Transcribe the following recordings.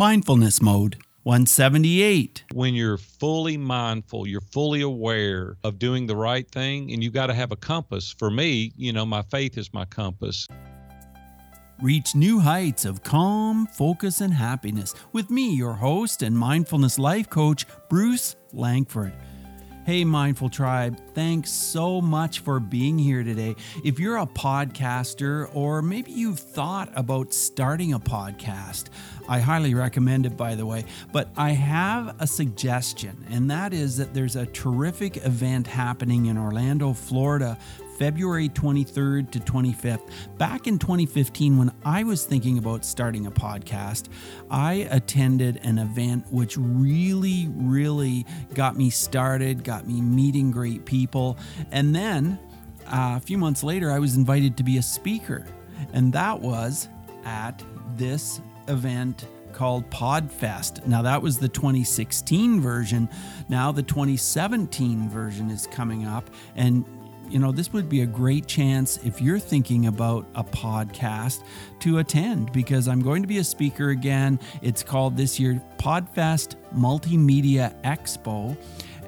Mindfulness Mode 178. When you're fully mindful, you're fully aware of doing the right thing, and you've got to have a compass. For me, you know, my faith is my compass. Reach new heights of calm, focus, and happiness with me, your host and mindfulness life coach, Bruce Langford. Hey, Mindful Tribe, thanks so much for being here today. If you're a podcaster or maybe you've thought about starting a podcast, I highly recommend it, by the way. But I have a suggestion, and that is that there's a terrific event happening in Orlando, Florida February 23rd to 25th. Back in 2015, when I was thinking about starting a podcast, I attended an event which really, really got me started, got me meeting great people. And then uh, a few months later, I was invited to be a speaker. And that was at this event called Podfest. Now, that was the 2016 version. Now, the 2017 version is coming up. And you know, this would be a great chance if you're thinking about a podcast to attend because I'm going to be a speaker again. It's called this year Podfest Multimedia Expo.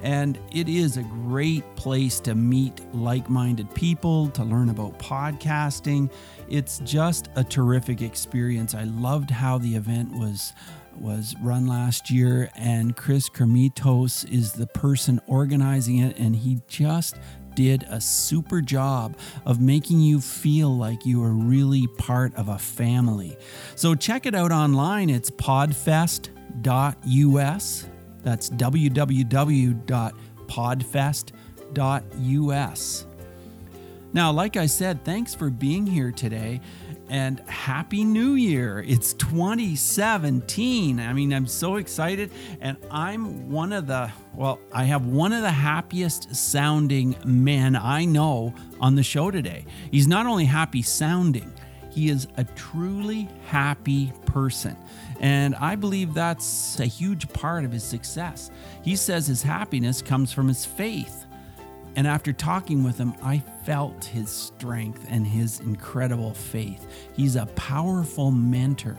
And it is a great place to meet like minded people, to learn about podcasting. It's just a terrific experience. I loved how the event was was run last year and Chris Krimitsos is the person organizing it and he just did a super job of making you feel like you are really part of a family. So check it out online. It's podfest.us. That's www.podfest.us. Now, like I said, thanks for being here today and Happy New Year. It's 2017. I mean, I'm so excited, and I'm one of the, well, I have one of the happiest sounding men I know on the show today. He's not only happy sounding, he is a truly happy person. And I believe that's a huge part of his success. He says his happiness comes from his faith. And after talking with him, I felt his strength and his incredible faith. He's a powerful mentor.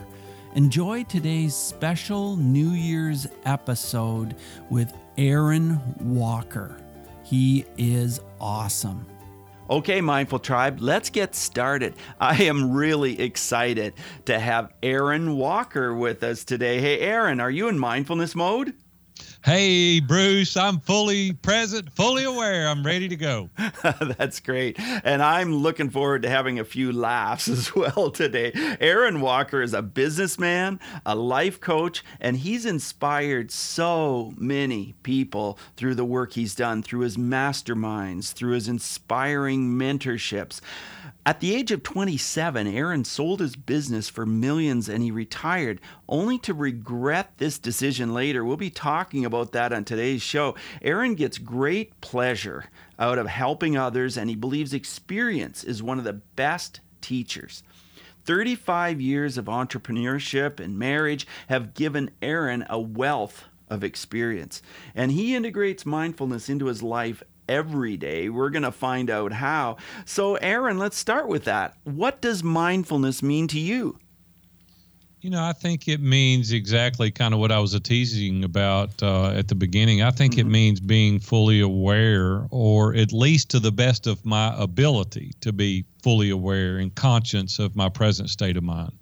Enjoy today's special New Year's episode with Aaron Walker. He is awesome. Okay, Mindful Tribe, let's get started. I am really excited to have Aaron Walker with us today. Hey, Aaron, are you in mindfulness mode? Hey, Bruce, I'm fully present, fully aware. I'm ready to go. That's great. And I'm looking forward to having a few laughs as well today. Aaron Walker is a businessman, a life coach, and he's inspired so many people through the work he's done, through his masterminds, through his inspiring mentorships. At the age of 27, Aaron sold his business for millions and he retired, only to regret this decision later. We'll be talking about that on today's show. Aaron gets great pleasure out of helping others, and he believes experience is one of the best teachers. 35 years of entrepreneurship and marriage have given Aaron a wealth of experience, and he integrates mindfulness into his life every day. We're going to find out how. So, Aaron, let's start with that. What does mindfulness mean to you? You know, I think it means exactly kind of what I was teasing about uh, at the beginning. I think mm-hmm. it means being fully aware, or at least to the best of my ability to be fully aware and conscious of my present state of mind.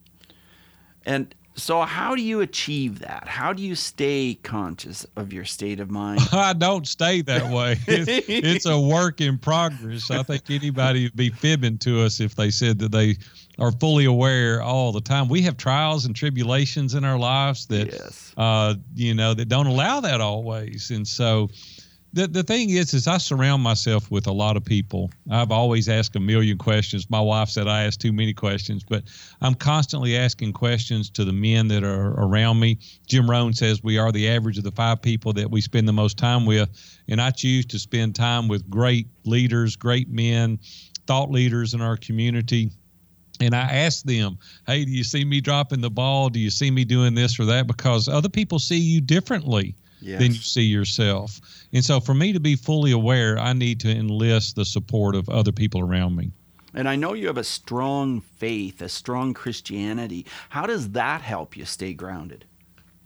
And so, how do you achieve that? How do you stay conscious of your state of mind? I don't stay that way. It's, it's, a work in progress. I think anybody would be fibbing to us if they said that they are fully aware all the time. We have trials and tribulations in our lives that, yes. uh, you know, that don't allow that always. And so, the, the thing is is i surround myself with a lot of people i've always asked a million questions my wife said i ask too many questions but i'm constantly asking questions to the men that are around me jim rohn says we are the average of the five people that we spend the most time with and i choose to spend time with great leaders great men thought leaders in our community and I ask them, hey, do you see me dropping the ball? Do you see me doing this or that? Because other people see you differently yes. than you see yourself. And so, for me to be fully aware, I need to enlist the support of other people around me. And I know you have a strong faith, a strong Christianity. How does that help you stay grounded?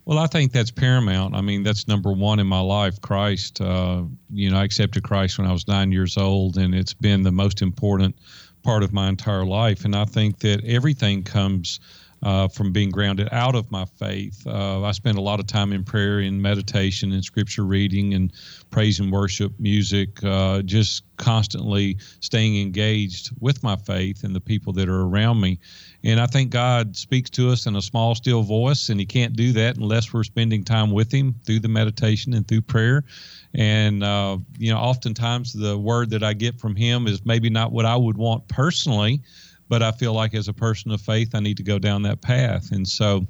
Well, I think that's paramount. I mean, that's number one in my life. Christ. Uh, you know, I accepted Christ when I was nine years old, and it's been the most important part of my entire life. And I think that everything comes uh, from being grounded out of my faith. Uh, I spend a lot of time in prayer and meditation and scripture reading and praise and worship music, uh, just constantly staying engaged with my faith and the people that are around me. And I think God speaks to us in a small, still voice, and He can't do that unless we're spending time with Him through the meditation and through prayer. And, uh, you know, oftentimes the word that I get from Him is maybe not what I would want personally but I feel like as a person of faith, I need to go down that path. And so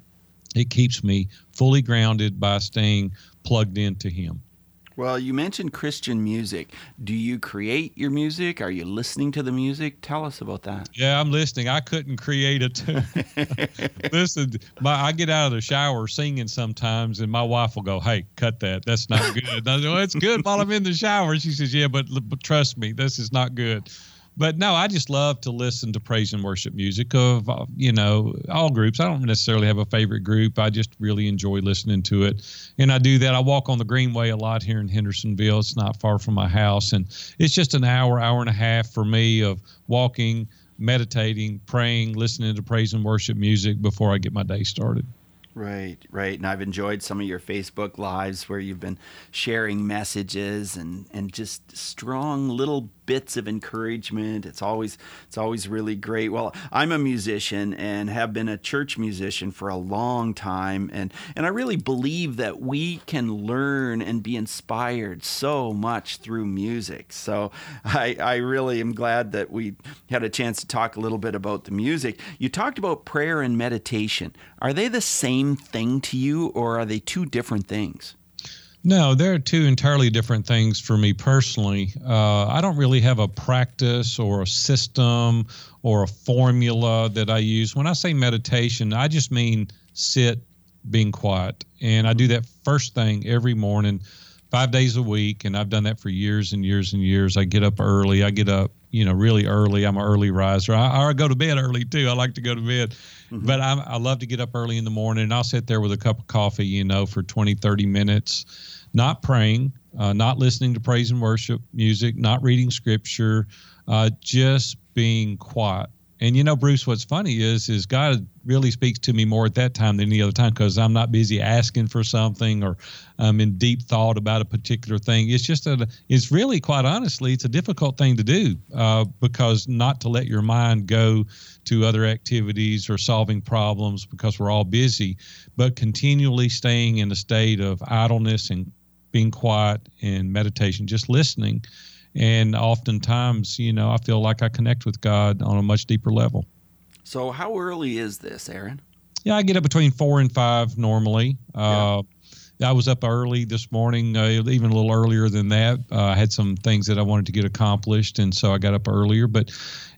it keeps me fully grounded by staying plugged into Him. Well, you mentioned Christian music. Do you create your music? Are you listening to the music? Tell us about that. Yeah, I'm listening. I couldn't create it. Listen, my, I get out of the shower singing sometimes, and my wife will go, "Hey, cut that. That's not good." I go, "It's good while I'm in the shower." She says, "Yeah, but, but trust me, this is not good." But no, I just love to listen to praise and worship music of uh, you know all groups. I don't necessarily have a favorite group. I just really enjoy listening to it, and I do that. I walk on the Greenway a lot here in Hendersonville. It's not far from my house, and it's just an hour, hour and a half for me of walking, meditating, praying, listening to praise and worship music before I get my day started. Right, right. And I've enjoyed some of your Facebook lives where you've been sharing messages and, and just strong little bits of encouragement. It's always it's always really great. Well, I'm a musician and have been a church musician for a long time and and I really believe that we can learn and be inspired so much through music. So I I really am glad that we had a chance to talk a little bit about the music. You talked about prayer and meditation. Are they the same thing to you or are they two different things? No, there are two entirely different things for me personally. Uh, I don't really have a practice or a system or a formula that I use. When I say meditation, I just mean sit, being quiet. And I do that first thing every morning, five days a week. And I've done that for years and years and years. I get up early. I get up, you know, really early. I'm an early riser. I, I go to bed early too. I like to go to bed. Mm-hmm. But i I love to get up early in the morning and I'll sit there with a cup of coffee, you know, for 20, 30 minutes not praying, uh, not listening to praise and worship music, not reading scripture, uh, just being quiet. And you know, Bruce, what's funny is is God really speaks to me more at that time than any other time because I'm not busy asking for something or I'm in deep thought about a particular thing. It's just a, it's really quite honestly, it's a difficult thing to do uh, because not to let your mind go to other activities or solving problems because we're all busy, but continually staying in a state of idleness and being quiet and meditation, just listening. And oftentimes, you know, I feel like I connect with God on a much deeper level. So, how early is this, Aaron? Yeah, I get up between four and five normally. Uh, I was up early this morning, uh, even a little earlier than that. Uh, I had some things that I wanted to get accomplished, and so I got up earlier. But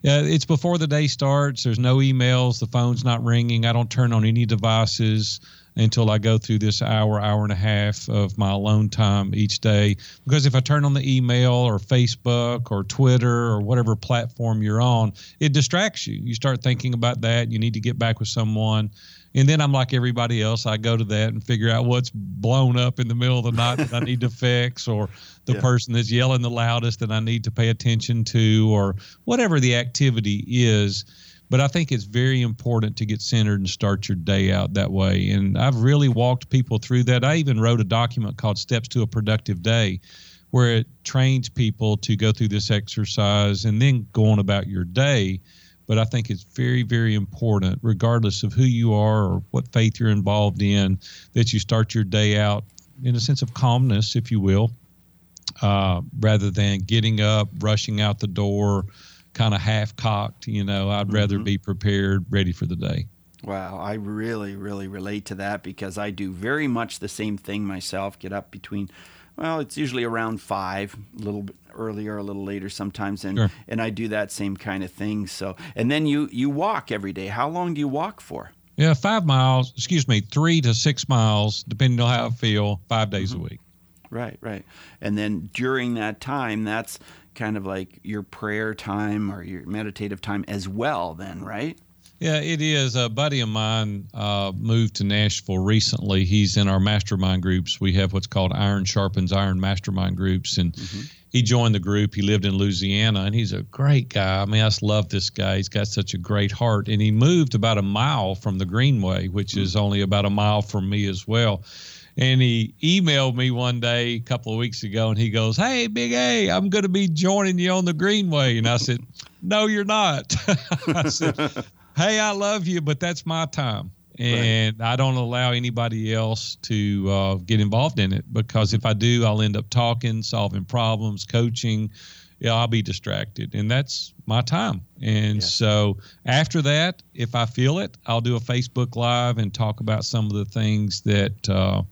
uh, it's before the day starts. There's no emails. The phone's not ringing. I don't turn on any devices until I go through this hour, hour and a half of my alone time each day. Because if I turn on the email or Facebook or Twitter or whatever platform you're on, it distracts you. You start thinking about that. You need to get back with someone. And then I'm like everybody else. I go to that and figure out what's blown up in the middle of the night that I need to fix, or the yeah. person that's yelling the loudest that I need to pay attention to, or whatever the activity is but I think it's very important to get centered and start your day out that way. And I've really walked people through that. I even wrote a document called Steps to a Productive Day, where it trains people to go through this exercise and then go on about your day. But I think it's very, very important, regardless of who you are or what faith you're involved in, that you start your day out in a sense of calmness, if you will, uh, rather than getting up, rushing out the door kind of half cocked. You know, I'd rather mm-hmm. be prepared, ready for the day. Wow, I really, really relate to that because I do very much the same thing myself. Get up between, well, it's usually around five, a little bit earlier, a little later sometimes, and sure. and I do that same kind of thing. So, and then you you walk every day. How long do you walk for? Yeah, five miles. Excuse me, three to six miles, depending on how I feel. Five days mm-hmm. a week. Right, right. And then during that time, that's kind of like your prayer time or your meditative time as well then right Yeah, it is. A buddy of mine uh, moved to Nashville recently. He's in our mastermind groups. We have what's called Iron Sharpens Iron mastermind groups, and mm-hmm. he joined the group. He lived in Louisiana, and he's a great guy. I mean, I just love this guy. He's got such a great heart, and he moved about a mile from the Greenway, which mm-hmm. is only about a mile from me as well. And he emailed me one day a couple of weeks ago, and he goes, "Hey, Big A, I'm going to be joining you on the Greenway." And I said, "No, you're not." I said, hey, I love you, but that's my time. And right. I don't allow anybody else to uh, get involved in it because if I do, I'll end up talking, solving problems, coaching. Yeah, I'll be distracted, and that's my time. And yeah. so after that, if I feel it, I'll do a Facebook Live and talk about some of the things that uh,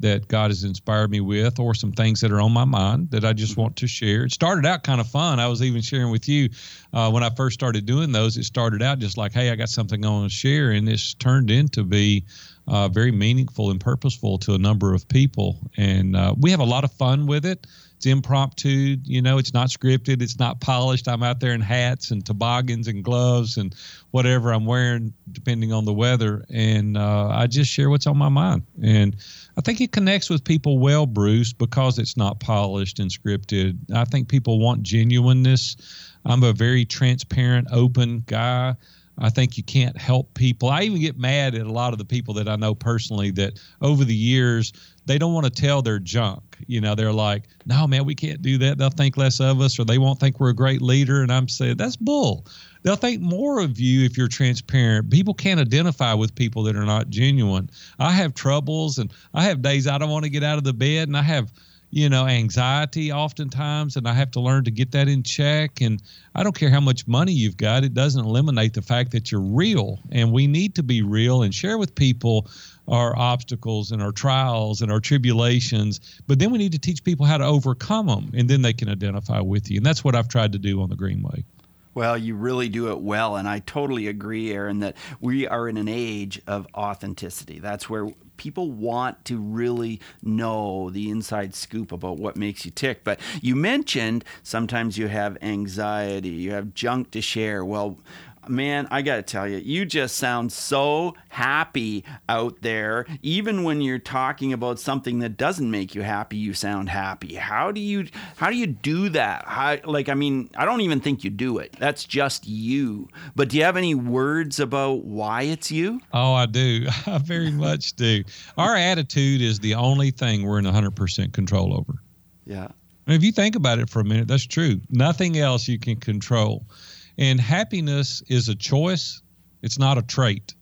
that God has inspired me with, or some things that are on my mind that I just mm-hmm. want to share. It started out kind of fun. I was even sharing with you uh, when I first started doing those. It started out just like, hey, I got something I want to share, and it's turned into be uh, very meaningful and purposeful to a number of people. And uh, we have a lot of fun with it. It's impromptu, you know, it's not scripted, it's not polished. I'm out there in hats and toboggans and gloves and whatever I'm wearing, depending on the weather. And uh, I just share what's on my mind. And I think it connects with people well, Bruce, because it's not polished and scripted. I think people want genuineness. I'm a very transparent, open guy. I think you can't help people. I even get mad at a lot of the people that I know personally that over the years they don't want to tell their junk. You know, they're like, "No, man, we can't do that. They'll think less of us, or they won't think we're a great leader." And I'm saying that's bull. They'll think more of you if you're transparent. People can't identify with people that are not genuine. I have troubles, and I have days I don't want to get out of the bed, and I have you know, anxiety oftentimes, and I have to learn to get that in check. And I don't care how much money you've got, it doesn't eliminate the fact that you're real. And we need to be real and share with people our obstacles and our trials and our tribulations. But then we need to teach people how to overcome them, and then they can identify with you. And that's what I've tried to do on the Greenway. Well, you really do it well. And I totally agree, Aaron, that we are in an age of authenticity. That's where people want to really know the inside scoop about what makes you tick. But you mentioned sometimes you have anxiety, you have junk to share. Well, man, I got to tell you, you just sound so happy out there. Even when you're talking about something that doesn't make you happy, you sound happy. How do you how do you do that? How, like I mean, I don't even think you do it. That's just you. But do you have any words about why it's you? Oh, I do. I very much do. Our attitude is the only thing we're in 100% control over. Yeah. And if you think about it for a minute, that's true. Nothing else you can control. And happiness is a choice, it's not a trait.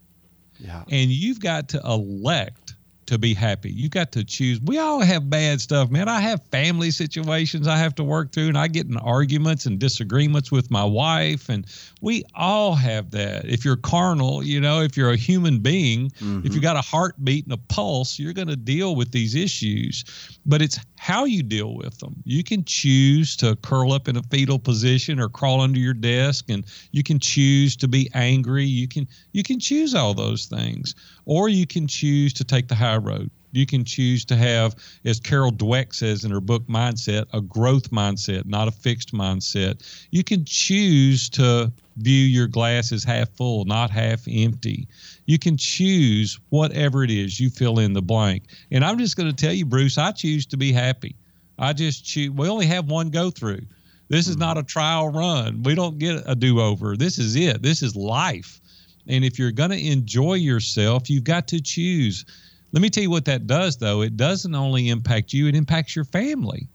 Yeah. And you've got to elect to be happy. You got to choose. We all have bad stuff, man. I have family situations I have to work through, and I get in arguments and disagreements with my wife, and we all have that. If you're carnal, you know, if you're a human being, mm-hmm. if you got a heartbeat and a pulse, you're going to deal with these issues. But it's how you deal with them. You can choose to curl up in a fetal position or crawl under your desk, and you can choose to be angry. You can you can choose all those things, or you can choose to take the high road. You can choose to have, as Carol Dweck says in her book Mindset, a growth mindset, not a fixed mindset. You can choose to view your glass as half full, not half empty. You can choose whatever it is you fill in the blank. And I'm just going to tell you, Bruce, I choose to be happy. I just choose. We only have one go through. This is hmm. not a trial run. We don't get a do over. This is it. This is life. And if you're going to enjoy yourself, you've got to choose. Let me tell you what that does, though. It doesn't only impact you, it impacts your family.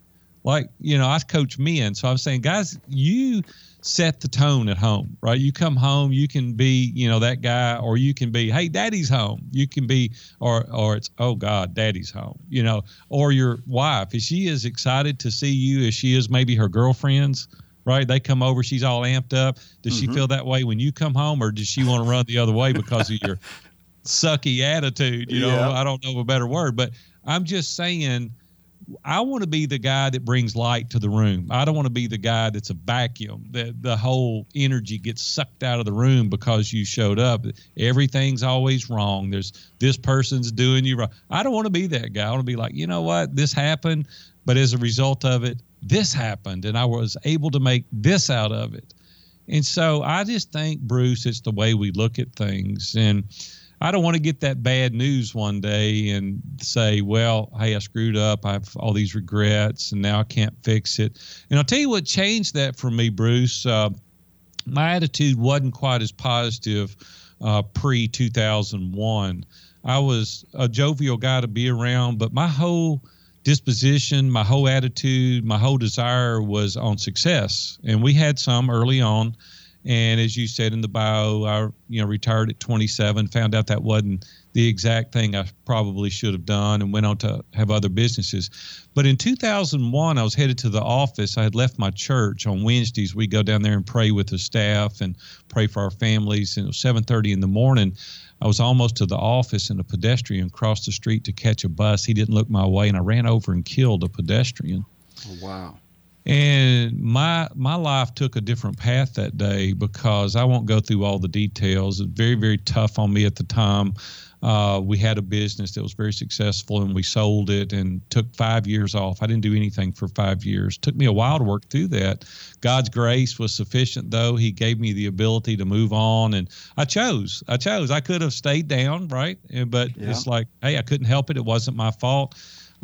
Like, you know, I coach men. So I'm saying, guys, you set the tone at home, right? You come home, you can be, you know, that guy, or you can be, hey, daddy's home. You can be, or or it's, oh God, daddy's home, you know, or your wife. If she is excited to see you as she is maybe her girlfriends, right? They come over, she's all amped up. Does mm-hmm. she feel that way when you come home, or does she want to run the other way because of your sucky attitude? You know, yeah. I don't know a better word, but I'm just saying I want to be the guy that brings light to the room. I don't want to be the guy that's a vacuum that the whole energy gets sucked out of the room because you showed up. Everything's always wrong. There's this person's doing you wrong. I don't want to be that guy. I want to be like, you know what? This happened, but as a result of it, this happened and I was able to make this out of it. And so I just think, Bruce, it's the way we look at things. And I don't want to get that bad news one day and say, well, hey, I screwed up. I have all these regrets and now I can't fix it. And I'll tell you what changed that for me, Bruce. Uh, my attitude wasn't quite as positive uh, pre 2001. I was a jovial guy to be around, but my whole disposition, my whole attitude, my whole desire was on success. And we had some early on. And as you said in the bio, I you know retired at 27. Found out that wasn't the exact thing I probably should have done, and went on to have other businesses. But in 2001, I was headed to the office. I had left my church on Wednesdays. We go down there and pray with the staff and pray for our families. And it was 7:30 in the morning. I was almost to the office, and a pedestrian crossed the street to catch a bus. He didn't look my way, and I ran over and killed a pedestrian. Oh, wow. And my my life took a different path that day because I won't go through all the details. It was very very tough on me at the time. Uh, we had a business that was very successful and we sold it and took five years off. I didn't do anything for five years. Took me a while to work through that. God's grace was sufficient, though. He gave me the ability to move on, and I chose. I chose. I could have stayed down, right? But yeah. it's like, hey, I couldn't help it. It wasn't my fault.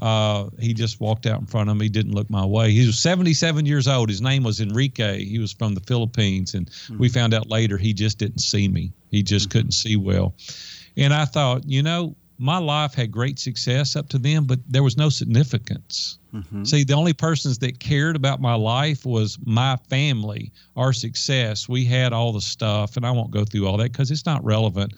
Uh, he just walked out in front of me, didn't look my way. He was 77 years old. His name was Enrique. He was from the Philippines, and mm-hmm. we found out later he just didn't see me. He just mm-hmm. couldn't see well. And I thought, you know, my life had great success up to then, but there was no significance. Mm-hmm. See, the only persons that cared about my life was my family, our success. We had all the stuff, and I won't go through all that because it's not relevant.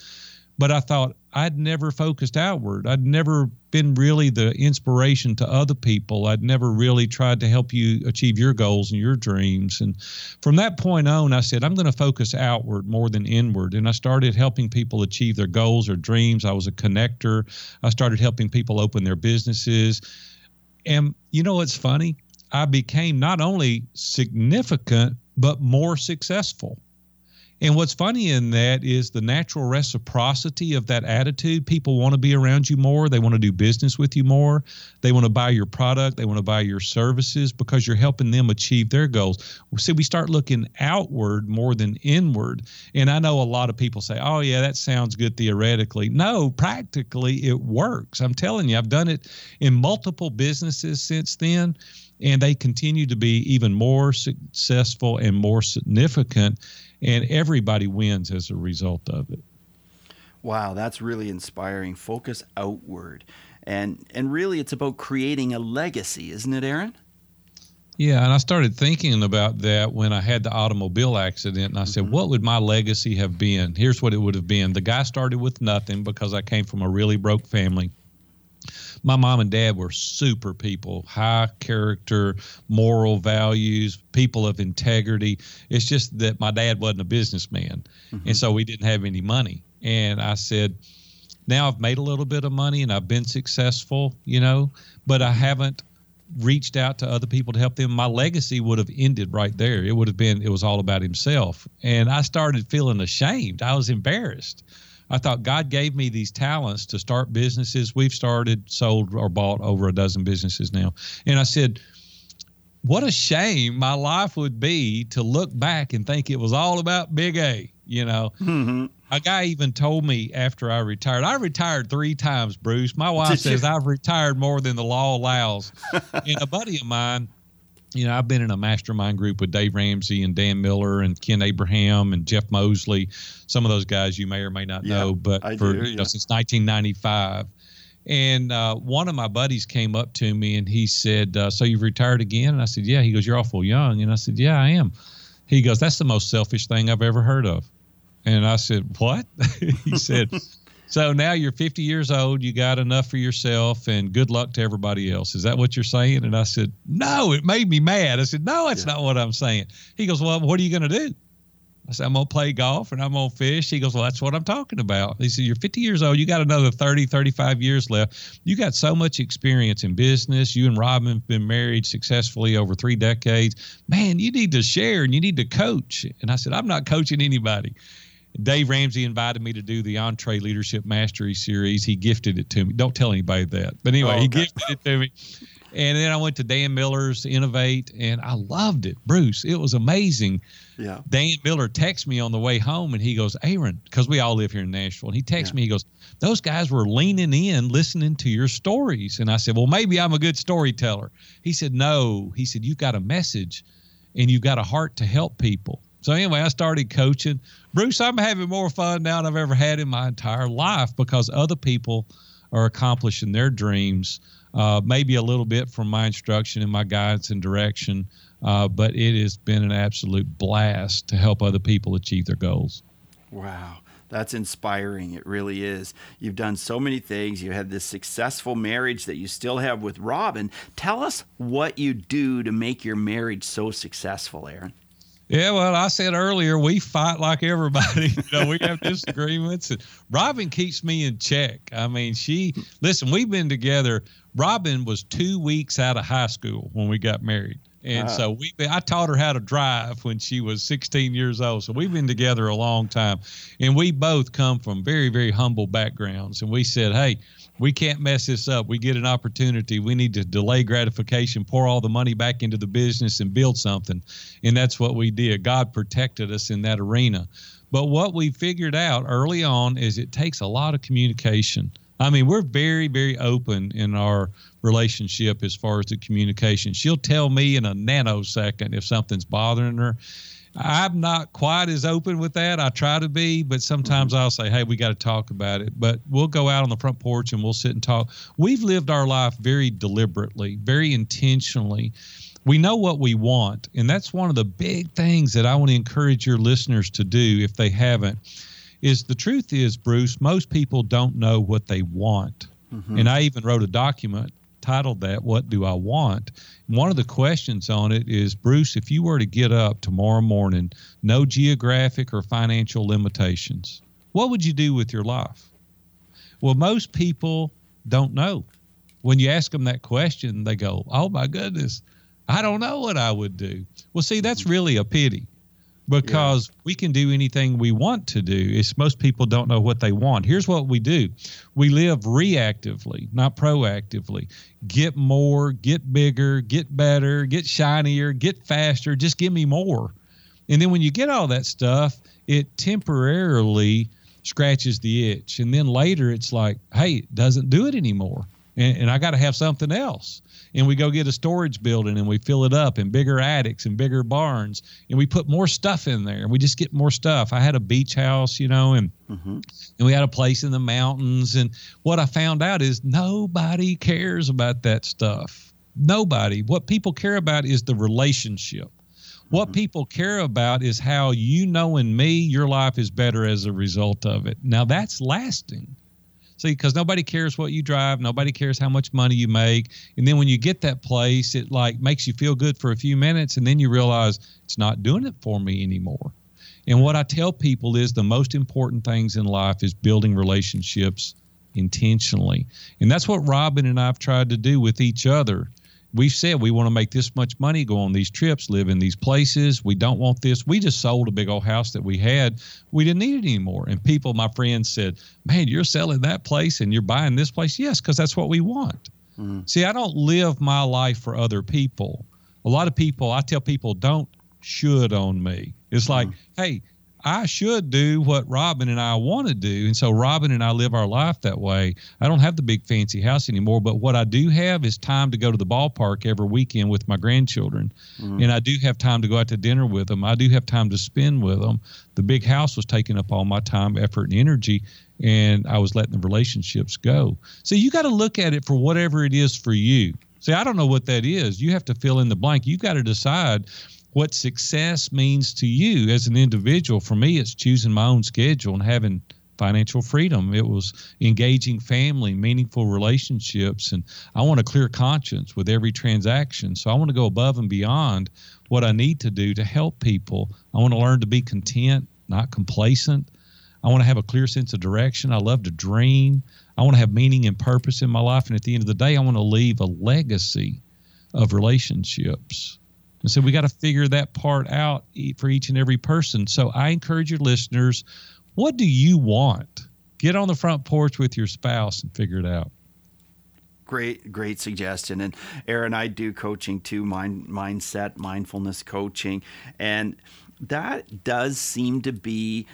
But I thought I'd never focused outward. I'd never been really the inspiration to other people. I'd never really tried to help you achieve your goals and your dreams. And from that point on, I said, I'm going to focus outward more than inward. And I started helping people achieve their goals or dreams. I was a connector. I started helping people open their businesses. And you know what's funny? I became not only significant, but more successful. And what's funny in that is the natural reciprocity of that attitude. People want to be around you more. They want to do business with you more. They want to buy your product. They want to buy your services because you're helping them achieve their goals. See, we start looking outward more than inward. And I know a lot of people say, oh, yeah, that sounds good theoretically. No, practically it works. I'm telling you, I've done it in multiple businesses since then and they continue to be even more successful and more significant and everybody wins as a result of it. Wow, that's really inspiring. Focus outward. And and really it's about creating a legacy, isn't it, Aaron? Yeah, and I started thinking about that when I had the automobile accident and I said, mm-hmm. what would my legacy have been? Here's what it would have been. The guy started with nothing because I came from a really broke family my mom and dad were super people, high character, moral values, people of integrity. It's just that my dad wasn't a businessman. Mm-hmm. And so we didn't have any money. And I said, now I've made a little bit of money and I've been successful, you know, but I haven't reached out to other people to help them, my legacy would have ended right there. It would have been, it was all about himself. And I started feeling ashamed. I was embarrassed. I thought God gave me these talents to start businesses. We've started, sold, or bought over a dozen businesses now. And I said, what a shame my life would be to look back and think it was all about Big A. You know, mm-hmm. a guy even told me after I retired, I retired three times, Bruce. My wife says I've retired more than the law allows. and a buddy of mine, you know, I've been in a mastermind group with Dave Ramsey and Dan Miller and Ken Abraham and Jeff Mosley. Some of those guys you may or may not yeah, know, but I for do, you know, since 1995. And uh, one of my buddies came up to me and he said, uh, "So you've retired again?" And I said, "Yeah." He goes, "You're awful young." And I said, "Yeah, I am." He goes, "That's the most selfish thing I've ever heard of." And I said, "What?" he said. So now you're 50 years old, you got enough for yourself, and good luck to everybody else. Is that what you're saying? And I said, No, it made me mad. I said, No, that's yeah. not what I'm saying. He goes, Well, what are you going to do? I said, I'm going to play golf and I'm going to fish. He goes, Well, that's what I'm talking about. He said, You're 50 years old. You got another 30, 35 years left. You got so much experience in business. You and Robin have been married successfully over three decades. Man, you need to share and you need to coach. And I said, I'm not coaching anybody. Dave Ramsey invited me to do the EntreLeadership Mastery series. He gifted it to me. Don't tell anybody that. But anyway, oh, he gifted it to me. And then I went to Dan Miller's Innovate, and I loved it, Bruce. It was amazing. Yeah. Dan Miller texts me on the way home, and he goes, "Aaron," because we all live here in Nashville. And he texts Yeah. me, he goes, "Those guys were leaning in, listening to your stories." And I said, "Well, maybe I'm a good storyteller." He said, "No." He said, "You've got a message, and you've got a heart to help people." So anyway, I started coaching. Bruce, I'm having more fun now than I've ever had in my entire life because other people are accomplishing their dreams. Uh, maybe a little bit from my instruction and my guidance and direction, uh, but it has been an absolute blast to help other people achieve their goals. Wow. That's inspiring. It really is. You've done so many things. You had this successful marriage that you still have with Robin. Tell us what you do to make your marriage so successful, Aaron. Yeah, well, I said earlier we fight like everybody. You know, we have disagreements, and Robin keeps me in check. I mean, she listen. We've been together. Robin was two weeks out of high school when we got married, and Uh-huh. so we. I taught her how to drive when she was 16 years old. So we've been together a long time, and we both come from very, very humble backgrounds. And we said, hey. We can't mess this up. We get an opportunity. We need to delay gratification, pour all the money back into the business, and build something. And that's what we did. God protected us in that arena. But what we figured out early on is it takes a lot of communication. I mean, we're very, very open in our relationship as far as the communication. She'll tell me in a nanosecond if something's bothering her. I'm not quite as open with that. I try to be, but sometimes mm-hmm. I'll say, "Hey, we got to talk about it." But we'll go out on the front porch and we'll sit and talk. We've lived our life very deliberately, very intentionally. We know what we want, and that's one of the big things that I want to encourage your listeners to do if they haven't. Is the truth is, Bruce, most people don't know what they want. Mm-hmm. And I even wrote a document titled that, What Do I Want? One of the questions on it is Bruce, if you were to get up tomorrow morning, no geographic or financial limitations, what would you do with your life? Well, most people don't know. When you ask them that question, they go, Oh my goodness, I don't know what I would do. Well, see, that's mm-hmm. really a pity because we can do anything we want to do. It's most people don't know what they want. Here's what we do we live reactively, not proactively. Get more, get bigger, get better, get shinier, get faster, just give me more. And then when you get all that stuff, it temporarily scratches the itch. And then later it's like, hey, it doesn't do it anymore. And, and I got to have something else. And we go get a storage building and we fill it up in bigger attics and bigger barns and we put more stuff in there and we just get more stuff. I had a beach house, you know, and mm-hmm. and we had a place in the mountains. And what I found out is nobody cares about that stuff. Nobody. What people care about is the relationship. What mm-hmm. people care about is how you know, knowing me, your life is better as a result of it. Now that's lasting. See, because nobody cares what you drive, nobody cares how much money you make, and then when you get that place, it like makes you feel good for a few minutes, and then you realize it's not doing it for me anymore. And what I tell people is the most important things in life is building relationships intentionally, and that's what Robin and I've tried to do with each other. We've said we want to make this much money, go on these trips, live in these places. We don't want this. We just sold a big old house that we had. We didn't need it anymore. And people, my friends said, Man, you're selling that place and you're buying this place. Yes, because that's what we want. Mm-hmm. See, I don't live my life for other people. A lot of people, I tell people, don't should on me. It's like, mm-hmm. hey, I should do what Robin and I want to do. And so Robin and I live our life that way. I don't have the big fancy house anymore, but what I do have is time to go to the ballpark every weekend with my grandchildren. Mm-hmm. And I do have time to go out to dinner with them. I do have time to spend with them. The big house was taking up all my time, effort, and energy. And I was letting the relationships go. So you got to look at it for whatever it is for you. See, I don't know what that is. You have to fill in the blank. You've got to decide what success means to you as an individual. For me, it's choosing my own schedule and having financial freedom. It was engaging family, meaningful relationships, and I want a clear conscience with every transaction. So I want to go above and beyond what I need to do to help people. I want to learn to be content, not complacent. I want to have a clear sense of direction. I love to dream. I want to have meaning and purpose in my life. And at the end of the day, I want to leave a legacy of relationships. And so we got to figure that part out for each and every person. So I encourage your listeners what do you want? Get on the front porch with your spouse and figure it out. great great suggestion and aaron i do coaching too mind mindset mindfulness coaching and that does seem to be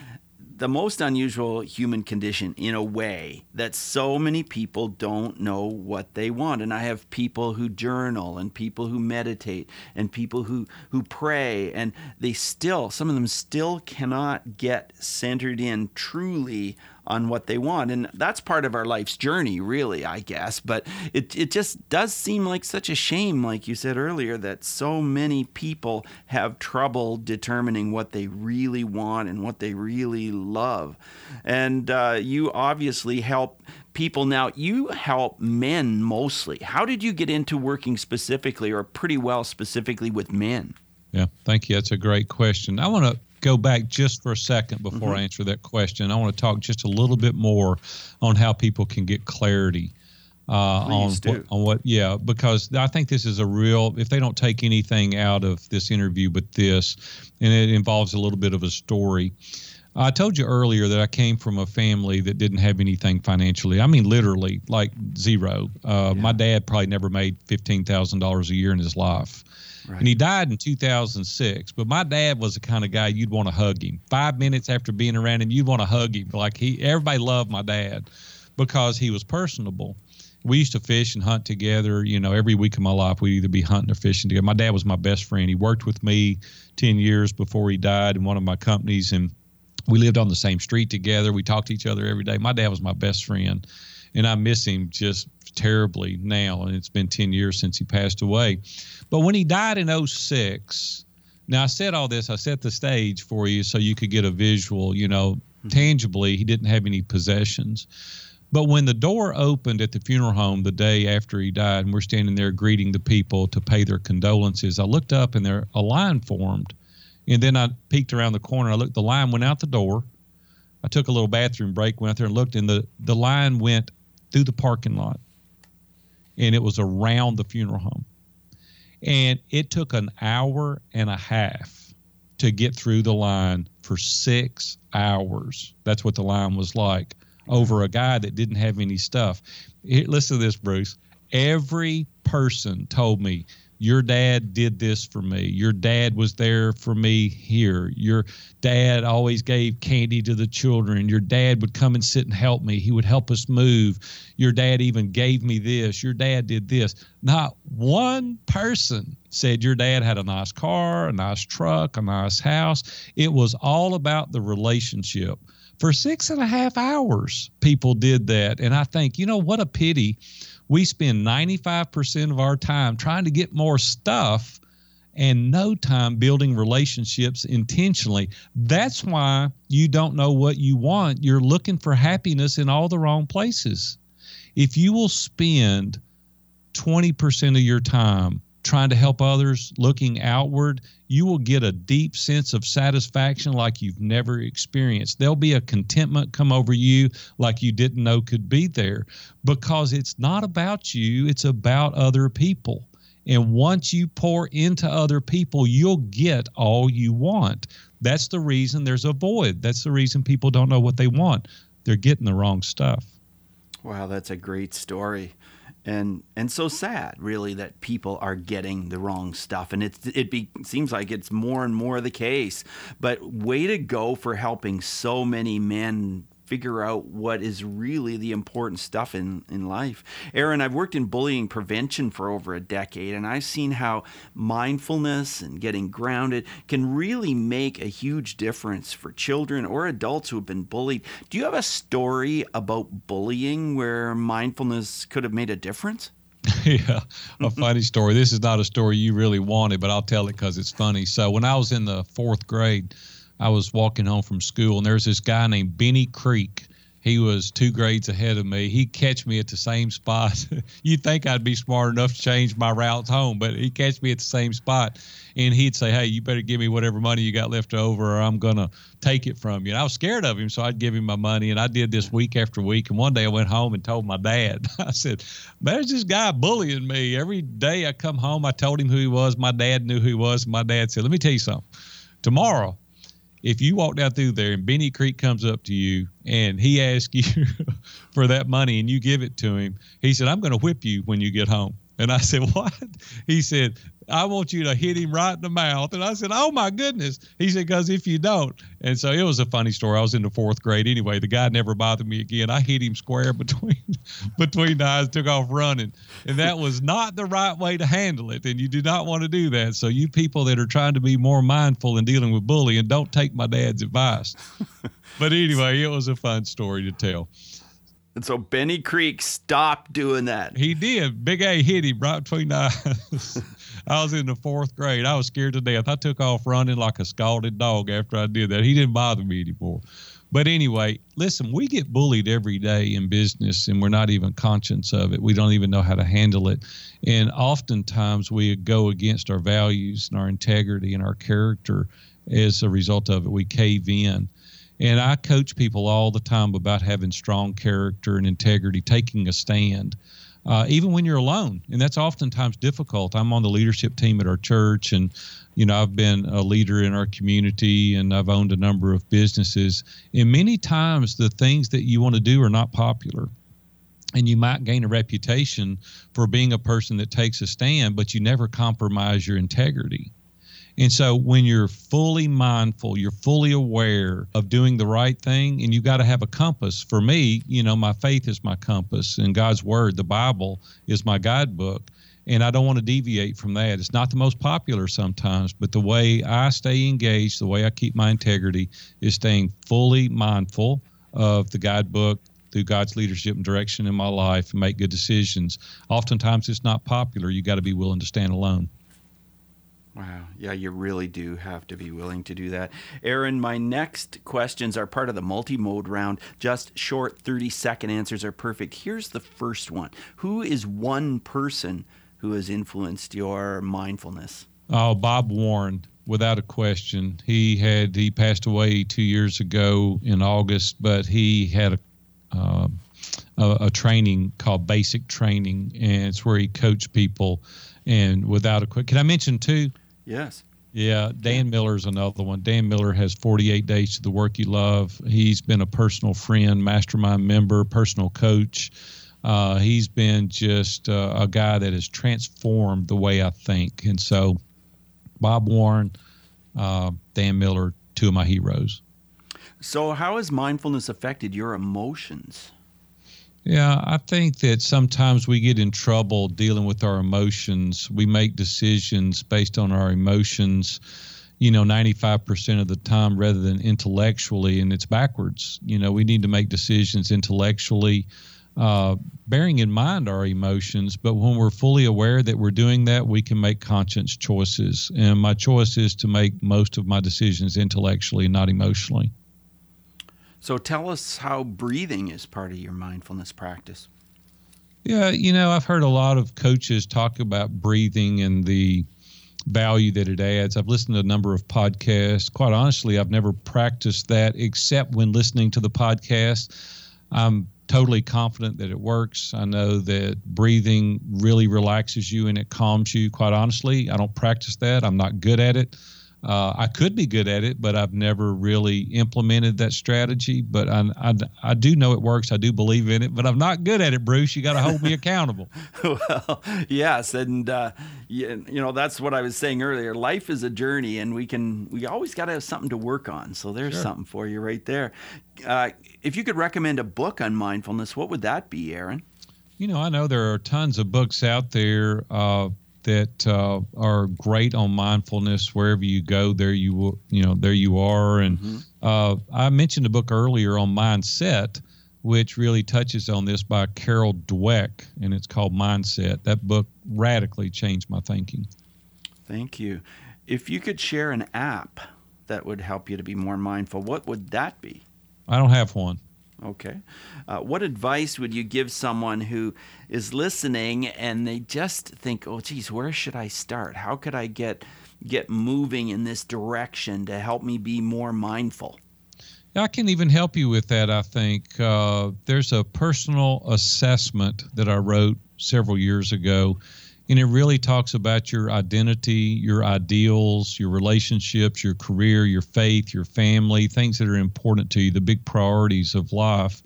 the most unusual human condition in a way that so many people don't know what they want. And i have people who journal and people who meditate and people who who pray and they still some of them still cannot get centered in truly on what they want. And that's part of our life's journey, really, I guess. But it, it just does seem like such a shame, like you said earlier, that so many people have trouble determining what they really want and what they really love. And uh, you obviously help people now you help men mostly how did you get into working specifically or pretty well specifically with men yeah thank you that's a great question i want to go back just for a second before mm-hmm. I answer that question. I want to talk just a little bit more on how people can get clarity uh, on what, on what, yeah, because I think this is a real. If they don't take anything out of this interview, but this, and it involves a little bit of a story. I told you earlier that I came from a family that didn't have anything financially. I mean, literally, like zero. Uh, yeah. My dad probably never made fifteen thousand dollars a year in his life. Right. And he died in 2006. But my dad was the kind of guy you'd want to hug him. Five minutes after being around him, you'd want to hug him. Like he, everybody loved my dad because he was personable. We used to fish and hunt together. You know, every week of my life, we'd either be hunting or fishing together. My dad was my best friend. He worked with me 10 years before he died in one of my companies. And we lived on the same street together. We talked to each other every day. My dad was my best friend. And I miss him just terribly now. And it's been 10 years since he passed away. But when he died in 06, now I said all this, I set the stage for you so you could get a visual, you know, mm-hmm. tangibly, he didn't have any possessions. But when the door opened at the funeral home the day after he died, and we're standing there greeting the people to pay their condolences, I looked up and there a line formed. And then I peeked around the corner. I looked, the line went out the door. I took a little bathroom break, went out there and looked, and the, the line went through the parking lot. And it was around the funeral home. And it took an hour and a half to get through the line for six hours. That's what the line was like over a guy that didn't have any stuff. listen to this, Bruce. Every person told me your dad did this for me. Your dad was there for me here. Your dad always gave candy to the children. Your dad would come and sit and help me. He would help us move. Your dad even gave me this. Your dad did this. Not one person said your dad had a nice car, a nice truck, a nice house. It was all about the relationship. For six and a half hours, people did that. And I think, you know, what a pity we spend 95% of our time trying to get more stuff and no time building relationships intentionally. That's why you don't know what you want. You're looking for happiness in all the wrong places. If you will spend 20% of your time trying to help others, looking outward, you will get a deep sense of satisfaction like you've never experienced. There'll be a contentment come over you like you didn't know could be there because it's not about you, it's about other people. And once you pour into other people, you'll get all you want. That's the reason there's a void. That's the reason people don't know what they want. They're getting the wrong stuff. Wow, that's a great story and and so sad really that people are getting the wrong stuff. And it's it be, seems like it's more and more the case. But way to go for helping so many men figure out what is really the important stuff in, in life. Aaron, I've worked in bullying prevention for over a decade, and I've seen how mindfulness and getting grounded can really make a huge difference for children or adults who have been bullied. Do you have a story about bullying where mindfulness could have made a difference? yeah, a mm-hmm. funny story. This is not a story you really wanted, but I'll tell it because it's funny. So, when I was in the fourth grade, I was walking home from school, and there's this guy named Benny Creek. He was two grades ahead of me. He'd catch me at the same spot. You'd think I'd be smart enough to change my routes home, but he'd catch me at the same spot, and he'd say, "Hey, you better give me whatever money you got left over, or I'm gonna take it from you." And I was scared of him, so I'd give him my money, and I did this week after week. And one day I went home and told my dad. I said, "There's this guy bullying me every day. I come home. I told him who he was. My dad knew who he was. My dad said, "Let me tell you something. Tomorrow." If you walk down through there and Benny Creek comes up to you and he asks you for that money and you give it to him, he said, I'm going to whip you when you get home. And I said, What? He said, I want you to hit him right in the mouth. And I said, Oh my goodness. He said, Because if you don't. And so it was a funny story. I was in the fourth grade anyway. The guy never bothered me again. I hit him square between between the eyes, took off running. And that was not the right way to handle it. And you do not want to do that. So you people that are trying to be more mindful in dealing with bullying, don't take my dad's advice. but anyway, it was a fun story to tell. And so Benny Creek stopped doing that. He did. Big A hit him right between the eyes. I was in the fourth grade. I was scared to death. I took off running like a scalded dog after I did that. He didn't bother me anymore. But anyway, listen, we get bullied every day in business and we're not even conscious of it. We don't even know how to handle it. And oftentimes we go against our values and our integrity and our character as a result of it. We cave in. And I coach people all the time about having strong character and integrity, taking a stand, uh, even when you're alone. And that's oftentimes difficult. I'm on the leadership team at our church, and you know I've been a leader in our community, and I've owned a number of businesses. And many times the things that you want to do are not popular. And you might gain a reputation for being a person that takes a stand, but you never compromise your integrity. And so when you're fully mindful, you're fully aware of doing the right thing, and you got to have a compass. For me, you know, my faith is my compass, and God's word, the Bible, is my guidebook. And I don't want to deviate from that. It's not the most popular sometimes, but the way I stay engaged, the way I keep my integrity, is staying fully mindful of the guidebook, through God's leadership and direction in my life and make good decisions. Oftentimes it's not popular. You got to be willing to stand alone. Wow. Yeah, you really do have to be willing to do that. Aaron, my next questions are part of the multi mode round. Just short 30 second answers are perfect. Here's the first one Who is one person who has influenced your mindfulness? Oh, Bob Warren, without a question. He had he passed away two years ago in August, but he had a uh, a, a, training called Basic Training, and it's where he coached people. And without a quick, can I mention too? Yes. Yeah, Dan Miller's another one. Dan Miller has 48 Days to the Work You Love. He's been a personal friend, mastermind member, personal coach. Uh, he's been just uh, a guy that has transformed the way I think. And so, Bob Warren, uh, Dan Miller, two of my heroes. So, how has mindfulness affected your emotions? Yeah, I think that sometimes we get in trouble dealing with our emotions. We make decisions based on our emotions, you know, 95% of the time rather than intellectually, and it's backwards. You know, we need to make decisions intellectually, uh, bearing in mind our emotions. But when we're fully aware that we're doing that, we can make conscious choices. And my choice is to make most of my decisions intellectually, not emotionally. So tell us how breathing is part of your mindfulness practice. Yeah, you know, I've heard a lot of coaches talk about breathing and the value that it adds. I've listened to a number of podcasts. Quite honestly, I've never practiced that except when listening to the podcast. I'm totally confident that it works. I know that breathing really relaxes you and it calms you. Quite honestly, I don't practice that. I'm not good at it. Uh, I could be good at it, but I've never really implemented that strategy. But I, I, I, do know it works. I do believe in it, but I'm not good at it, Bruce. You got to hold me accountable. well, yes, and uh, you, you know that's what I was saying earlier. Life is a journey, and we can we always got to have something to work on. So there's sure. something for you right there. Uh, if you could recommend a book on mindfulness, what would that be, Aaron? You know, I know there are tons of books out there uh, that uh, are great on mindfulness. Wherever you go, there you will, you know, there you are. And mm-hmm. uh, I mentioned a book earlier on mindset, which really touches on this by Carol Dweck, and it's called Mindset. That book radically changed my thinking. Thank you. If you could share an app that would help you to be more mindful, what would that be? I don't have one. Okay. Uh, what advice would you give someone who is listening and they just think, "Oh, geez, where should I start? How could I get get moving in this direction to help me be more mindful?" I can even help you with that. I think uh, there's a personal assessment that I wrote several years ago, and it really talks about your identity, your ideals, your relationships, your career, your faith, your family, things that are important to you, the big priorities of life.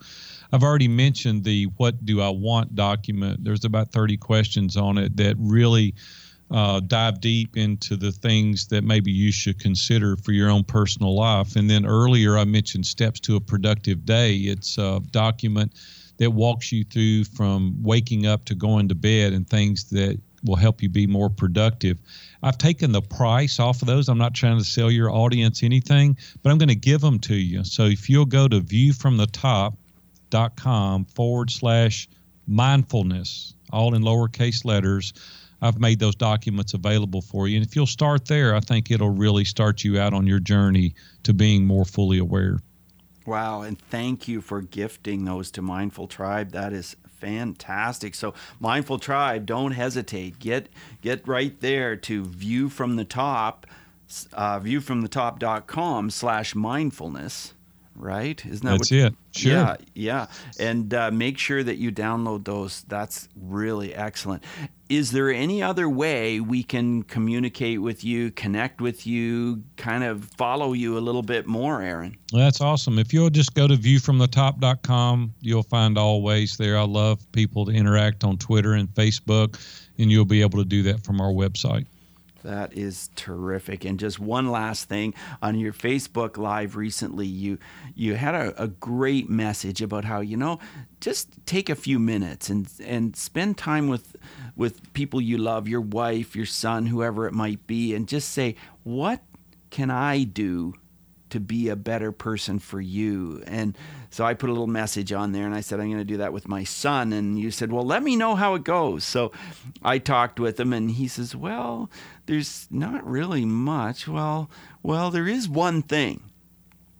I've already mentioned the What Do I Want document. There's about 30 questions on it that really uh, dive deep into the things that maybe you should consider for your own personal life. And then earlier, I mentioned Steps to a Productive Day. It's a document that walks you through from waking up to going to bed and things that will help you be more productive. I've taken the price off of those. I'm not trying to sell your audience anything, but I'm going to give them to you. So if you'll go to viewfromthetop.com forward slash mindfulness, all in lowercase letters, I've made those documents available for you. And if you'll start there, I think it'll really start you out on your journey to being more fully aware. Wow, and thank you for gifting those to Mindful Tribe. That is fantastic. So, Mindful Tribe, don't hesitate. Get get right there to view from the top, uh, viewfromthetop.com slash mindfulness. Right? Isn't that That's what, it? Sure. Yeah, yeah. And uh, make sure that you download those. That's really excellent is there any other way we can communicate with you, connect with you, kind of follow you a little bit more, Aaron? That's awesome. If you'll just go to viewfromthetop.com, you'll find all ways there. I love people to interact on Twitter and Facebook, and you'll be able to do that from our website. That is terrific. And just one last thing on your Facebook Live recently, you you had a, a, great message about how you know just take a few minutes and and spend time with with people you love, your wife, your son, whoever it might be, and just say, what can I do to be a better person for you. And so I put a little message on there and I said, I'm going to do that with my son. And you said, Well, let me know how it goes. So I talked with him and he says, Well, there's not really much. Well, well, there is one thing.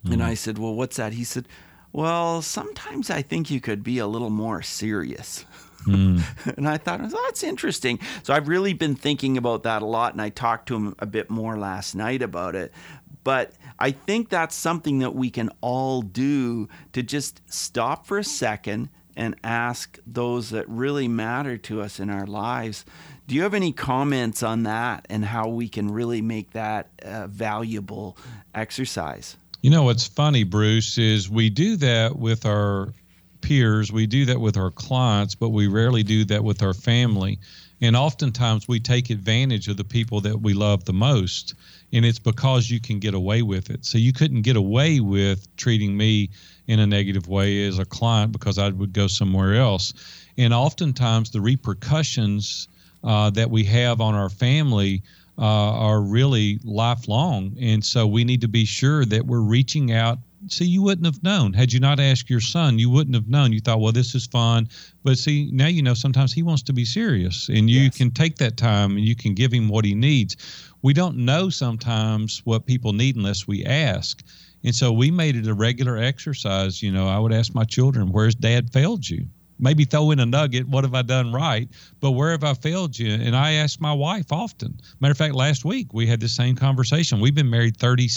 Mm-hmm. And I said, Well, what's that? He said, Well, sometimes I think you could be a little more serious. Mm. and I thought, oh, that's interesting. So I've really been thinking about that a lot, and I talked to him a bit more last night about it. But I think that's something that we can all do to just stop for a second and ask those that really matter to us in our lives. Do you have any comments on that and how we can really make that a valuable exercise? You know, what's funny, Bruce, is we do that with our peers, we do that with our clients, but we rarely do that with our family. And oftentimes we take advantage of the people that we love the most and it's because you can get away with it. So you couldn't get away with treating me in a negative way as a client because I would go somewhere else. And oftentimes the repercussions uh, that we have on our family uh, are really lifelong. And so we need to be sure that we're reaching out. See, you wouldn't have known had you not asked your son. You wouldn't have known. You thought, well, this is fun, but see, now you know. Sometimes he wants to be serious, and you yes. can take that time and you can give him what he needs we don't know sometimes what people need unless we ask. And so we made it a regular exercise. You know, I would ask my children, Where's dad failed you? Maybe throw in a nugget. What have I done right? But where have I failed you? And I ask my wife often. Matter of fact, last week we had the same conversation. We've been married 30,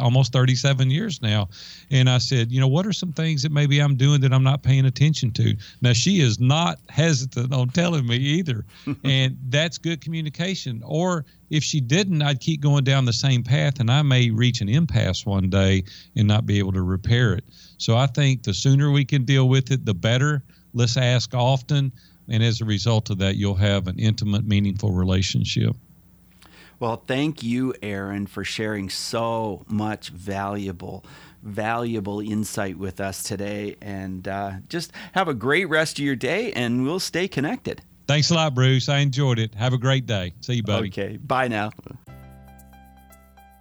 almost 37 years now. And I said, you know, what are some things that maybe I'm doing that I'm not paying attention to? Now, she is not hesitant on telling me either. and that's good communication. Or if she didn't, I'd keep going down the same path and I may reach an impasse one day and not be able to repair it. So I think the sooner we can deal with it, the better. Let's ask often. And as a result of that, you'll have an intimate, meaningful relationship. Well, thank you, Aaron, for sharing so much valuable, valuable insight with us today. And uh, just have a great rest of your day, and we'll stay connected. Thanks a lot, Bruce. I enjoyed it. Have a great day. See you, buddy. Okay. Bye now.